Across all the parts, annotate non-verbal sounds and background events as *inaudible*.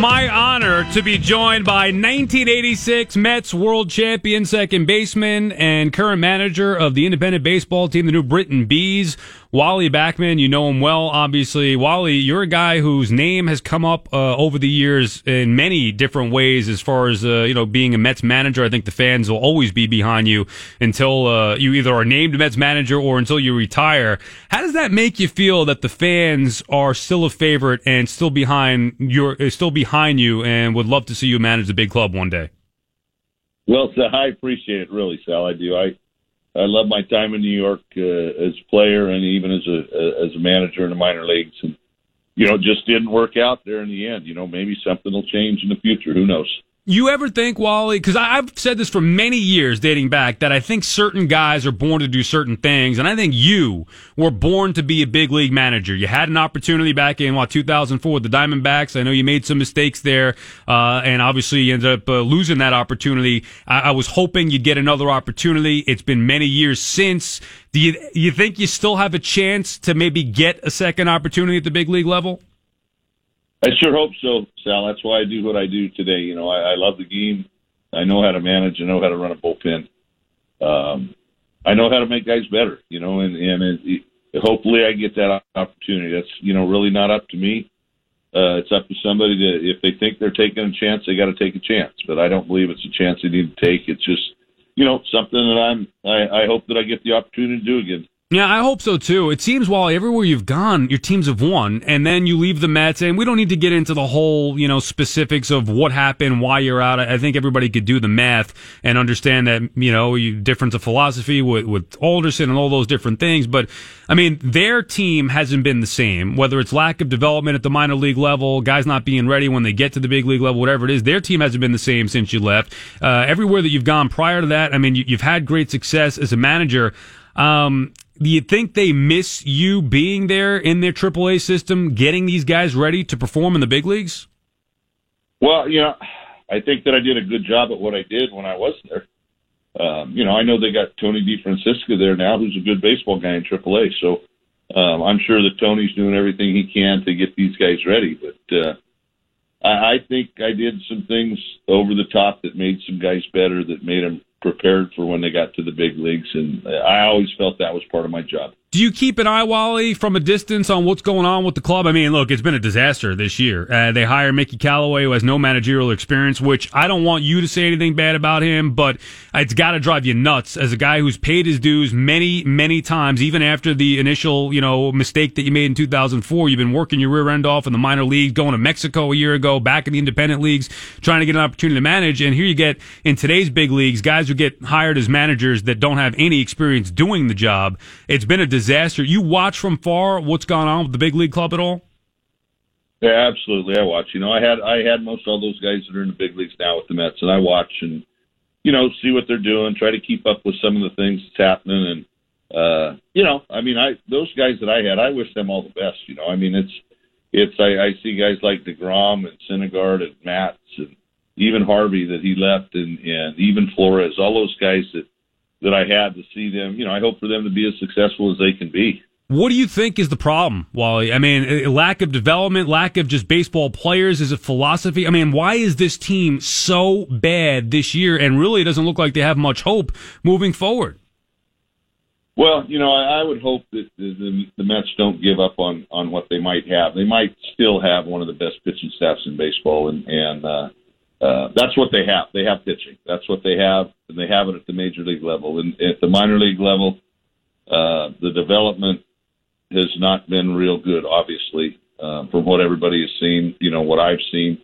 my honor to be joined by 1986 Mets world champion second baseman and current manager of the independent baseball team, the New Britain Bees, Wally Backman, you know him well, obviously. Wally, you're a guy whose name has come up uh, over the years in many different ways as far as, uh, you know, being a Mets manager. I think the fans will always be behind you until uh, you either are named Mets manager or until you retire. How does that make you feel that the fans are still a favorite and still behind your, uh, still behind you and would love to see you manage the big club one day? Well, *laughs* I appreciate it, really, Sal. I do. I I love my time in New York uh, as a player and even as a as a manager in the minor leagues. And you know, just didn't work out there in the end. You know, maybe something will change in the future. Who knows? You ever think, Wally? Because I've said this for many years, dating back, that I think certain guys are born to do certain things, and I think you were born to be a big league manager. You had an opportunity back in what 2004 with the Diamondbacks. I know you made some mistakes there, uh, and obviously you ended up uh, losing that opportunity. I-, I was hoping you'd get another opportunity. It's been many years since. Do you you think you still have a chance to maybe get a second opportunity at the big league level? I sure hope so, Sal. That's why I do what I do today. You know, I, I love the game. I know how to manage. I know how to run a bullpen. Um, I know how to make guys better. You know, and and it, it, hopefully I get that opportunity. That's you know really not up to me. Uh, it's up to somebody to if they think they're taking a chance, they got to take a chance. But I don't believe it's a chance they need to take. It's just you know something that I'm. I, I hope that I get the opportunity to do again. Yeah, I hope so too. It seems while everywhere you've gone, your teams have won, and then you leave the Mets, and we don't need to get into the whole, you know, specifics of what happened, why you're out. I think everybody could do the math and understand that, you know, you, difference of philosophy with, with Alderson and all those different things. But, I mean, their team hasn't been the same, whether it's lack of development at the minor league level, guys not being ready when they get to the big league level, whatever it is, their team hasn't been the same since you left. Uh, everywhere that you've gone prior to that, I mean, you, have had great success as a manager. Um, do you think they miss you being there in their AAA system, getting these guys ready to perform in the big leagues? Well, you know, I think that I did a good job at what I did when I was there. Um, you know, I know they got Tony DeFrancesco there now, who's a good baseball guy in AAA. So um, I'm sure that Tony's doing everything he can to get these guys ready. But uh, I, I think I did some things over the top that made some guys better, that made them prepared for when they got to the big leagues, and I always felt that was part of my job. Do you keep an eye, Wally, from a distance on what's going on with the club? I mean, look, it's been a disaster this year. Uh, they hire Mickey Callaway, who has no managerial experience, which I don't want you to say anything bad about him, but it's got to drive you nuts as a guy who's paid his dues many, many times, even after the initial, you know, mistake that you made in 2004. You've been working your rear end off in the minor leagues, going to Mexico a year ago, back in the independent leagues, trying to get an opportunity to manage. And here you get in today's big leagues, guys who get hired as managers that don't have any experience doing the job. It's been a. You watch from far what's gone on with the big league club at all? Yeah, absolutely. I watch. You know, I had I had most all those guys that are in the big leagues now with the Mets, and I watch and you know see what they're doing, try to keep up with some of the things that's happening, and uh, you know, I mean, I those guys that I had, I wish them all the best. You know, I mean, it's it's I, I see guys like Degrom and Syndergaard and Matz and even Harvey that he left, and and even Flores, all those guys that that I had to see them. You know, I hope for them to be as successful as they can be. What do you think is the problem, Wally? I mean, lack of development, lack of just baseball players. Is it philosophy? I mean, why is this team so bad this year? And really, it doesn't look like they have much hope moving forward. Well, you know, I, I would hope that the, the, the Mets don't give up on on what they might have. They might still have one of the best pitching staffs in baseball, and and uh, uh, that's what they have. They have pitching. That's what they have, and they have it at the major league level. And at the minor league level, uh, the development has not been real good. Obviously, uh, from what everybody has seen, you know what I've seen.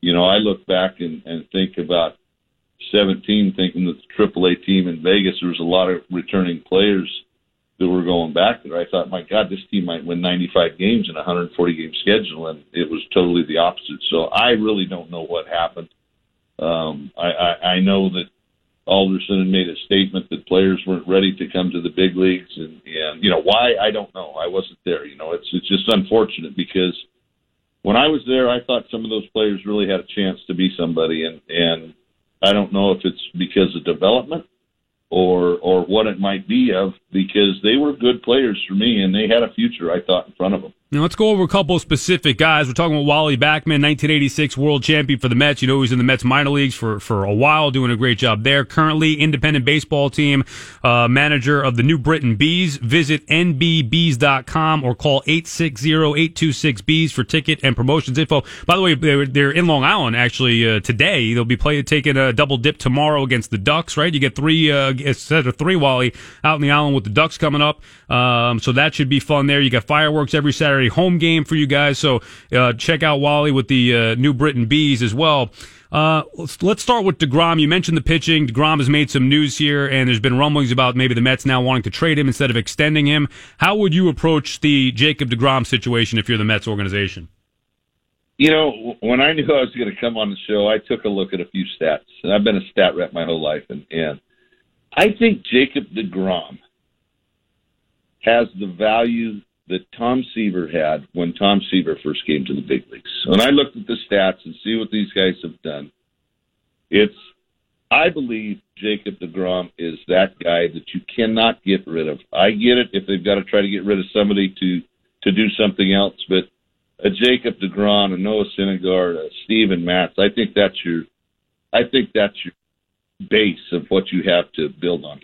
You know, I look back and, and think about 17, thinking that the AAA team in Vegas, there was a lot of returning players that were going back there. I thought, my God, this team might win 95 games in a 140 game schedule, and it was totally the opposite. So I really don't know what happened. Um, I, I, I know that Alderson had made a statement that players weren't ready to come to the big leagues, and, and you know why I don't know. I wasn't there. You know, it's it's just unfortunate because when I was there, I thought some of those players really had a chance to be somebody, and and I don't know if it's because of development or or what it might be of because they were good players for me and they had a future I thought in front of them. Now let's go over a couple of specific guys. We're talking about Wally Backman, 1986 world champion for the Mets. You know he's in the Mets minor leagues for, for a while, doing a great job there. Currently independent baseball team, uh, manager of the New Britain Bees. Visit nbbees.com or call 860-826-BEES for ticket and promotions info. By the way, they're, they're in Long Island actually uh, today. They'll be playing, taking a double dip tomorrow against the Ducks, right? You get three, uh, instead of three Wally out in the island with the Ducks coming up. Um, so that should be fun there. You got fireworks every Saturday Home game for you guys. So uh, check out Wally with the uh, New Britain Bees as well. Uh, let's, let's start with DeGrom. You mentioned the pitching. DeGrom has made some news here, and there's been rumblings about maybe the Mets now wanting to trade him instead of extending him. How would you approach the Jacob DeGrom situation if you're the Mets organization? You know, when I knew I was going to come on the show, I took a look at a few stats, and I've been a stat rep my whole life, and, and I think Jacob DeGrom has the value that Tom Seaver had when Tom Seaver first came to the big leagues. When I looked at the stats and see what these guys have done, it's I believe Jacob DeGrom is that guy that you cannot get rid of. I get it if they've got to try to get rid of somebody to to do something else, but a Jacob DeGrom, a Noah Syndergaard, a Steven Matz, I think that's your I think that's your base of what you have to build on.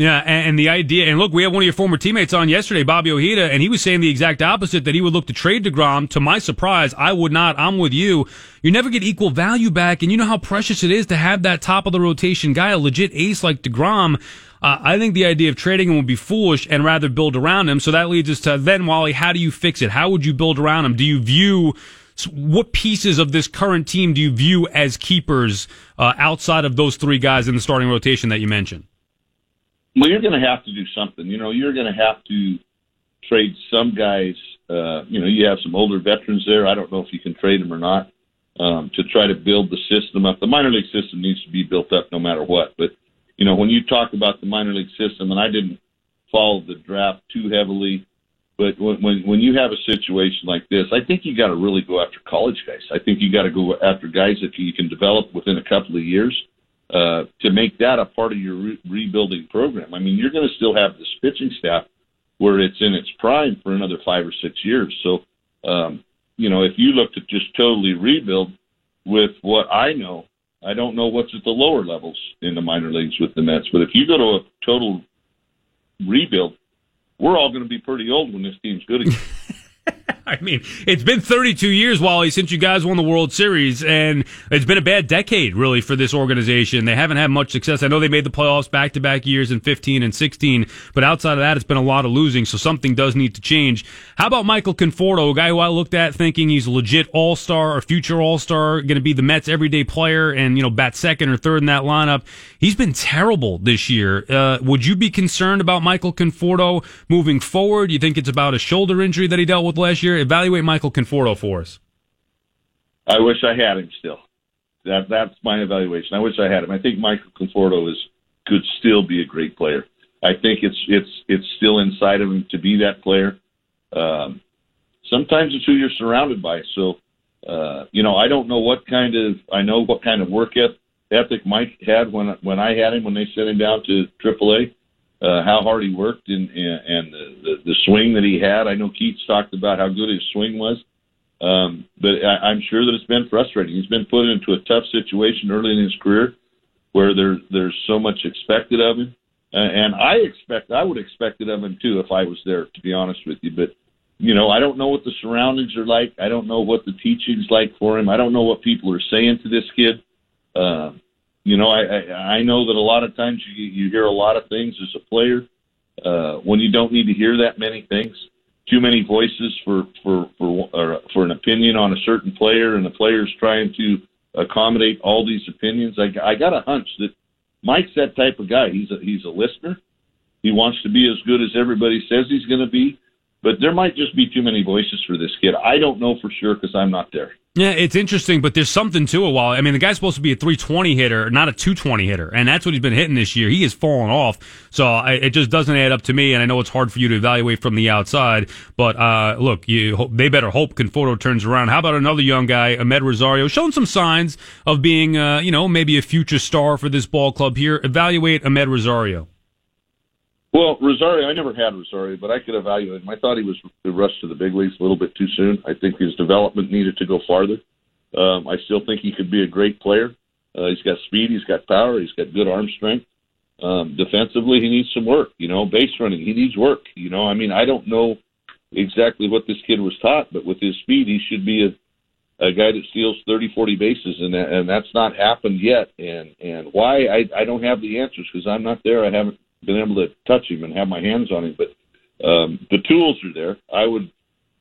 Yeah, and, the idea, and look, we had one of your former teammates on yesterday, Bobby Ojeda, and he was saying the exact opposite that he would look to trade DeGrom. To my surprise, I would not. I'm with you. You never get equal value back, and you know how precious it is to have that top of the rotation guy, a legit ace like DeGrom. Uh, I think the idea of trading him would be foolish and rather build around him. So that leads us to then, Wally, how do you fix it? How would you build around him? Do you view what pieces of this current team do you view as keepers uh, outside of those three guys in the starting rotation that you mentioned? Well, you're going to have to do something. You know, you're going to have to trade some guys. Uh, you know, you have some older veterans there. I don't know if you can trade them or not um, to try to build the system up. The minor league system needs to be built up no matter what. But you know, when you talk about the minor league system, and I didn't follow the draft too heavily, but when when, when you have a situation like this, I think you got to really go after college guys. I think you got to go after guys that you can develop within a couple of years uh, to make that a part of your re- rebuilding program. I mean, you're going to still have this pitching staff where it's in its prime for another five or six years. So, um, you know, if you look to just totally rebuild with what I know, I don't know what's at the lower levels in the minor leagues with the Mets, but if you go to a total rebuild, we're all going to be pretty old when this team's good again. *laughs* *laughs* I mean, it's been 32 years, Wally, since you guys won the World Series, and it's been a bad decade, really, for this organization. They haven't had much success. I know they made the playoffs back to back years in 15 and 16, but outside of that, it's been a lot of losing, so something does need to change. How about Michael Conforto, a guy who I looked at thinking he's a legit all star or future all star, going to be the Mets' everyday player and, you know, bat second or third in that lineup? He's been terrible this year. Uh, would you be concerned about Michael Conforto moving forward? You think it's about a shoulder injury that he dealt with last year? Evaluate Michael Conforto for us. I wish I had him still. That that's my evaluation. I wish I had him. I think Michael Conforto is could still be a great player. I think it's it's it's still inside of him to be that player. Um, sometimes it's who you're surrounded by. So, uh, you know, I don't know what kind of I know what kind of work ethic Mike had when when I had him when they sent him down to AAA uh, how hard he worked and and, the, the the swing that he had. I know Keats talked about how good his swing was, um, but I, I'm sure that it's been frustrating. He's been put into a tough situation early in his career where there there's so much expected of him, uh, and I expect I would expect it of him too if I was there. To be honest with you, but you know I don't know what the surroundings are like. I don't know what the teaching's like for him. I don't know what people are saying to this kid. Uh, you know, I, I I know that a lot of times you you hear a lot of things as a player uh, when you don't need to hear that many things. Too many voices for for for or for an opinion on a certain player, and the player's trying to accommodate all these opinions. I I got a hunch that Mike's that type of guy. He's a he's a listener. He wants to be as good as everybody says he's going to be, but there might just be too many voices for this kid. I don't know for sure because I'm not there. Yeah, it's interesting, but there's something to it. While I mean, the guy's supposed to be a 320 hitter, not a 220 hitter, and that's what he's been hitting this year. He has fallen off, so I, it just doesn't add up to me. And I know it's hard for you to evaluate from the outside, but uh, look, you they better hope Conforto turns around. How about another young guy, Amed Rosario, showing some signs of being, uh, you know, maybe a future star for this ball club here. Evaluate Amed Rosario. Well, Rosario, I never had Rosario, but I could evaluate him. I thought he was rushed to the big leagues a little bit too soon. I think his development needed to go farther. Um, I still think he could be a great player. Uh, he's got speed, he's got power, he's got good arm strength. Um, defensively, he needs some work. You know, base running, he needs work. You know, I mean, I don't know exactly what this kid was taught, but with his speed, he should be a a guy that steals 30, 40 bases, and that, and that's not happened yet. And and why I I don't have the answers because I'm not there. I haven't been able to touch him and have my hands on him. But um, the tools are there. I would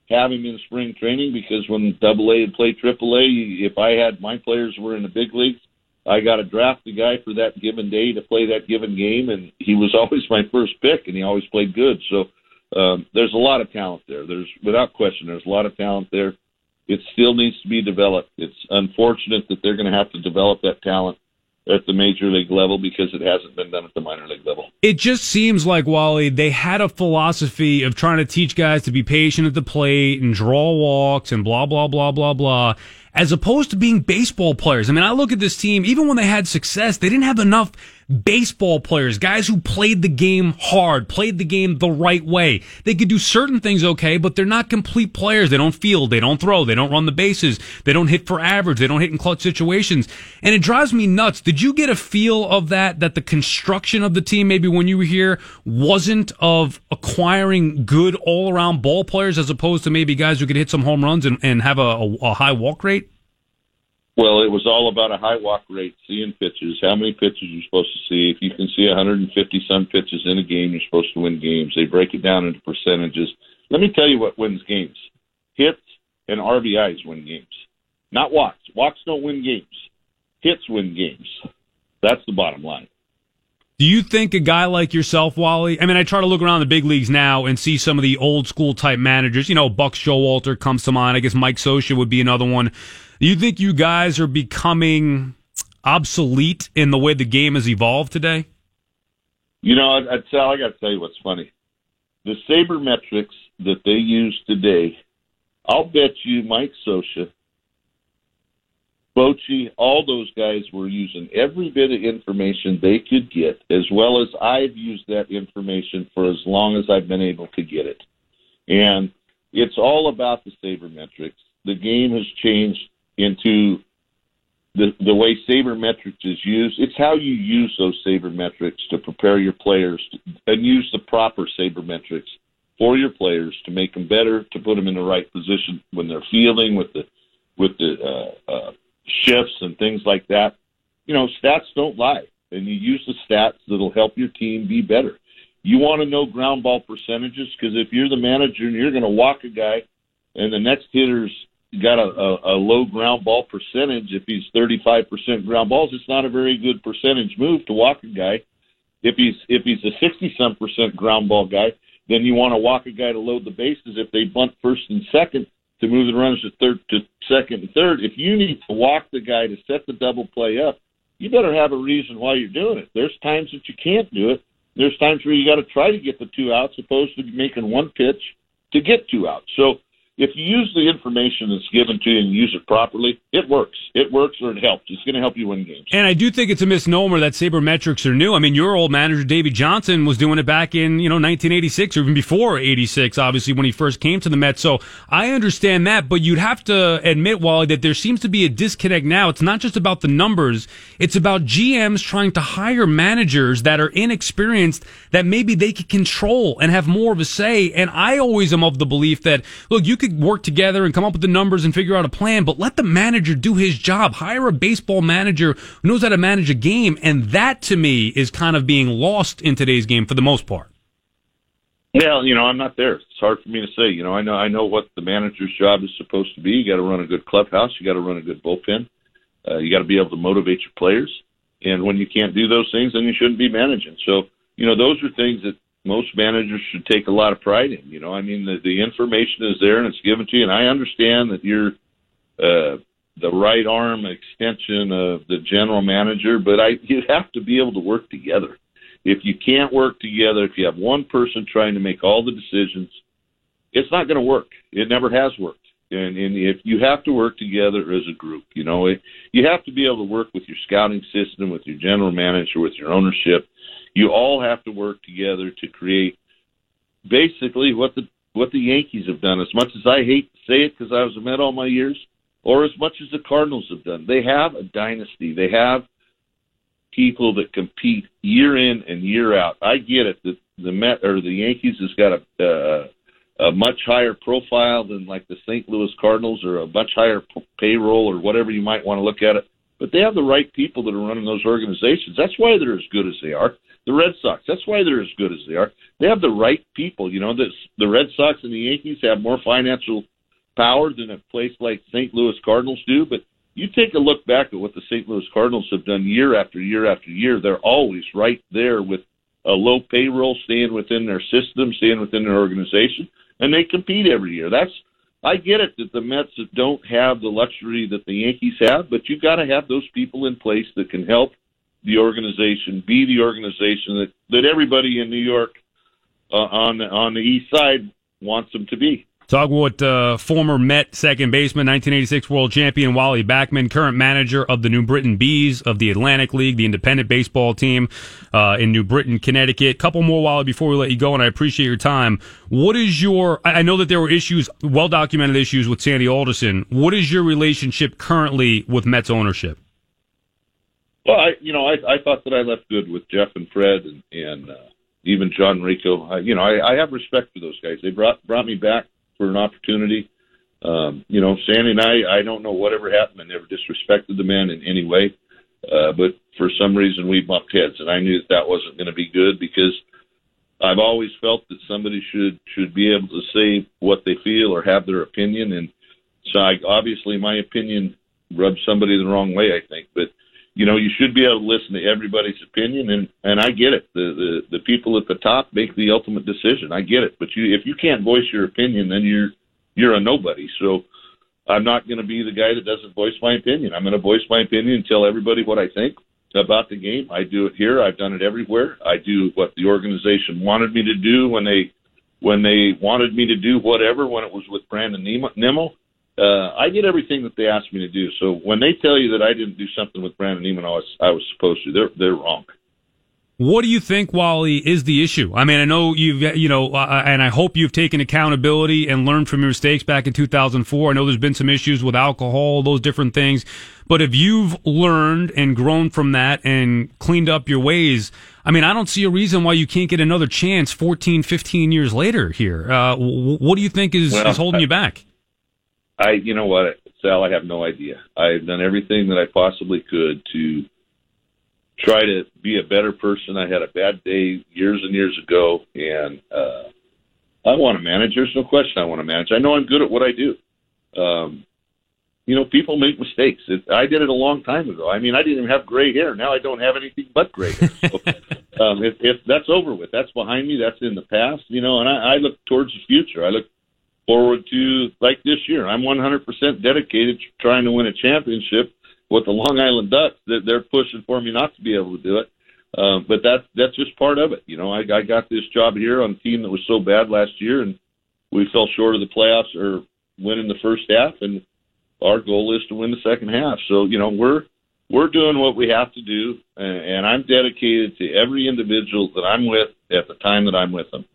have him in spring training because when Double A and play Triple A, if I had my players were in the big leagues, I got to draft the guy for that given day to play that given game, and he was *laughs* always my first pick, and he always played good. So um, there's a lot of talent there. There's without question, there's a lot of talent there. It still needs to be developed. It's unfortunate that they're going to have to develop that talent at the major league level because it hasn't been done at the minor league level. It just seems like Wally they had a philosophy of trying to teach guys to be patient at the plate and draw walks and blah blah blah blah blah as opposed to being baseball players. I mean, I look at this team, even when they had success, they didn't have enough baseball players, guys who played the game hard, played the game the right way. They could do certain things okay, but they're not complete players. They don't field, they don't throw, they don't run the bases, they don't hit for average, they don't hit in clutch situations. And it drives me nuts. Did you get a feel of that, that the construction of the team, maybe when you were here, wasn't of acquiring good all around ball players as opposed to maybe guys who could hit some home runs and, and have a, a, a high walk rate? Well, it was all about a high walk rate, seeing pitches, how many pitches you're supposed to see. If you can see 150 some pitches in a game, you're supposed to win games. They break it down into percentages. Let me tell you what wins games: hits and RBIs win games, not walks. Walks don't win games. Hits win games. That's the bottom line. Do you think a guy like yourself, Wally? I mean, I try to look around the big leagues now and see some of the old school type managers. You know, Buck Showalter comes to mind. I guess Mike Scioscia would be another one. Do you think you guys are becoming obsolete in the way the game has evolved today? You know, I, I, I got to tell you what's funny. The sabermetrics that they use today, I'll bet you Mike Scioscia, Bochy, all those guys were using every bit of information they could get, as well as I've used that information for as long as I've been able to get it. And it's all about the sabermetrics. The game has changed into the the way sabermetrics is used. It's how you use those sabermetrics to prepare your players to, and use the proper sabermetrics for your players to make them better, to put them in the right position when they're fielding with the with the uh, uh, shifts and things like that. You know, stats don't lie, and you use the stats that'll help your team be better. You want to know ground ball percentages because if you're the manager and you're going to walk a guy, and the next hitter's got a, a, a low ground ball percentage. If he's 35% ground balls, it's not a very good percentage move to walk a guy. If he's if he's a 60 some percent ground ball guy, then you want to walk a guy to load the bases. If they bunt first and second to move the runners to third to second and third, if you need to walk the guy to set the double play up, you better have a reason why you're doing it. There's times that you can't do it. There's times where you got to try to get the two outs, opposed to making one pitch to get two outs. So if you use the information that's given to you and use it properly, it works. It works or it helps. It's going to help you win games. And I do think it's a misnomer that sabermetrics are new. I mean, your old manager, Davey Johnson, was doing it back in, you know, 1986 or even before 86, obviously, when he first came to the Mets. So I understand that, but you'd have to admit, Wally, that there seems to be a disconnect now. It's not just about the numbers. It's about GMs trying to hire managers that are inexperienced that maybe they could control and have more of a say. And I always am of the belief that, look, you could could work together and come up with the numbers and figure out a plan, but let the manager do his job. Hire a baseball manager who knows how to manage a game. And that to me is kind of being lost in today's game for the most part. Well, you know, I'm not there. It's hard for me to say. You know, I know I know what the manager's job is supposed to be. You got to run a good clubhouse. You got to run a good bullpen. Uh, you got to be able to motivate your players. And when you can't do those things, then you shouldn't be managing. So, you know, those are things that most managers should take a lot of pride in. You know, I mean, the, the information is there and it's given to you, and I understand that you're uh, the right arm extension of the general manager, but I you have to be able to work together. If you can't work together, if you have one person trying to make all the decisions, it's not going to work. It never has worked. And and if you have to work together as a group, you know, it, you have to be able to work with your scouting system, with your general manager, with your ownership. You all have to work together to create basically what the what the Yankees have done. As much as I hate to say it because I was a Met all my years, or as much as the Cardinals have done, they have a dynasty. They have people that compete year in and year out. I get it that the Met or the Yankees has got a uh, a much higher profile than like the St. Louis Cardinals or a much higher p- payroll or whatever you might want to look at it. But they have the right people that are running those organizations. That's why they're as good as they are. The Red Sox, that's why they're as good as they are. They have the right people. You know, the, the Red Sox and the Yankees have more financial power than a place like St. Louis Cardinals do. But you take a look back at what the St. Louis Cardinals have done year after year after year. They're always right there with a low payroll, staying within their system, staying within their organization and they compete every year. That's I get it that the Mets don't have the luxury that the Yankees have, but you've got to have those people in place that can help the organization be the organization that that everybody in New York uh, on on the East Side wants them to be. Talk with uh, former Met second baseman, 1986 world champion Wally Backman, current manager of the New Britain Bees of the Atlantic League, the independent baseball team uh, in New Britain, Connecticut. Couple more, Wally, before we let you go, and I appreciate your time. What is your? I know that there were issues, well documented issues with Sandy Alderson. What is your relationship currently with Mets ownership? Well, I, you know, I, I thought that I left good with Jeff and Fred and, and uh, even John Ricco. I, you know, I, I have respect for those guys. They brought brought me back for an opportunity. Um, you know, Sandy and I, I don't know whatever happened. I never disrespected the man in any way. Uh, but for some reason we bumped heads and I knew that that wasn't going to be good because I've always felt that somebody should, should be able to say what they feel or have their opinion. And so I, obviously my opinion rubbed somebody the wrong way, I think, but you know, you should be able to listen to everybody's opinion and, and I get it. The, the, the people at the top make the ultimate decision. I get it. But you, if you can't voice your opinion, then you're, you're a nobody. So I'm not going to be the guy that doesn't voice my opinion. I'm going to voice my opinion and tell everybody what I think about the game. I do it here. I've done it everywhere. I do what the organization wanted me to do when they, when they wanted me to do whatever, when it was with Brandon Nimmo uh, I did everything that they asked me to do. So when they tell you that I didn't do something with Brandon Nimmo, I was I was supposed to. They're they're wrong. What do you think, Wally, is the issue? I mean, I know you've, you know, uh, uh, and I hope you've taken accountability and learned from your mistakes back in 2004. I know there's been some issues with alcohol, those different things. But if you've learned and grown from that and cleaned up your ways, I mean, I don't see a reason why you can't get another chance 14, 15 years later here. Uh, what do you think is, well, is holding you back? I, you know what, Sal, I have no idea. I've done everything that I possibly could to try to be a better person. I had a bad day years and years ago, and uh, I want to manage. There's no question I want to manage. I know I'm good at what I do. Um, you know, people make mistakes. It, I did it a long time ago. I mean, I didn't even have gray hair. Now I don't have anything but gray hair. So, *laughs* um, if, if that's over with, that's behind me. That's in the past. You know, and I, I look towards the future. I look forward to like this year. I'm 100% dedicated to trying to win a championship with the Long Island Ducks. That they're pushing for me not to be able to do it. Um, but that's that's just part of it. You know, I, I got this job here on a team that was so bad last year, and we fell short of the playoffs or winning the first half. And our goal is to win the second half. So you know, we're we're doing what we have to do, and I'm dedicated to every individual that I'm with at the time that I'm with them.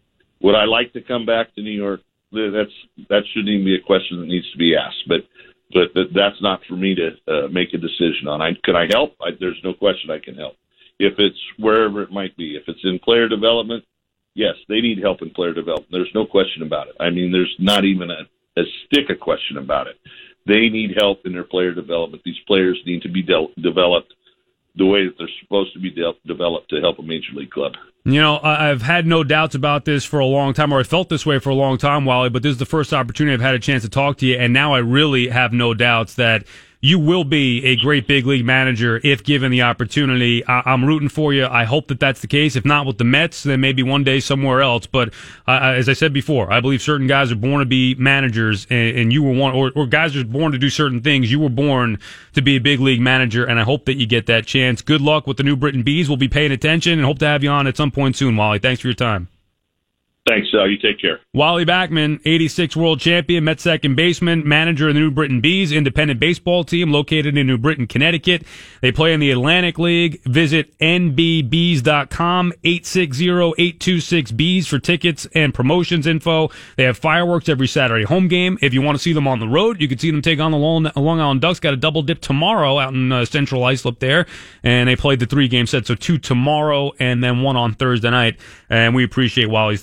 Would I like to come back to New York? That's that shouldn't even be a question that needs to be asked. But but, that's not for me to uh, make a decision on. I can I help? I, there's no question I can help. If it's wherever it might be, if it's in player development, yes, they need help in player development. There's no question about it. I mean, there's not even a, a stick of question about it. They need help in their player development. These players need to be de- developed the way that they're supposed to be de- developed to help a major league club. You know, I've had no doubts about this for a long time, or I felt this way for a long time, Wally, but this is the first opportunity I've had a chance to talk to you, and now I really have no doubts that you will be a great big league manager if given the opportunity. I- am rooting for you. I hope that that's the case. If not with the Mets, then maybe one day somewhere else. But uh, as I said before, I believe certain guys are born to be managers, and, and you were one, or, or guys are born to do certain things. You were born to be a big league manager, and I hope that you get that chance. Good luck with the New Britain Bees. We'll be paying attention and hope to have you on at some point soon, Wally. Thanks for your time. Thanks. You take care. Wally Backman, 86 world champion, Met second baseman, manager of the New Britain Bees, independent baseball team located in New Britain, Connecticut. They play in the Atlantic League. Visit nbbees.com, 860-826-BEES for tickets and promotions info. They have fireworks every Saturday home game. If you want to see them on the road, you can see them take on the Long, Island Ducks. Got a double dip tomorrow out in uh, Central Islip there. And they played the three game set. So two tomorrow and then one on Thursday night. And we appreciate Wally's.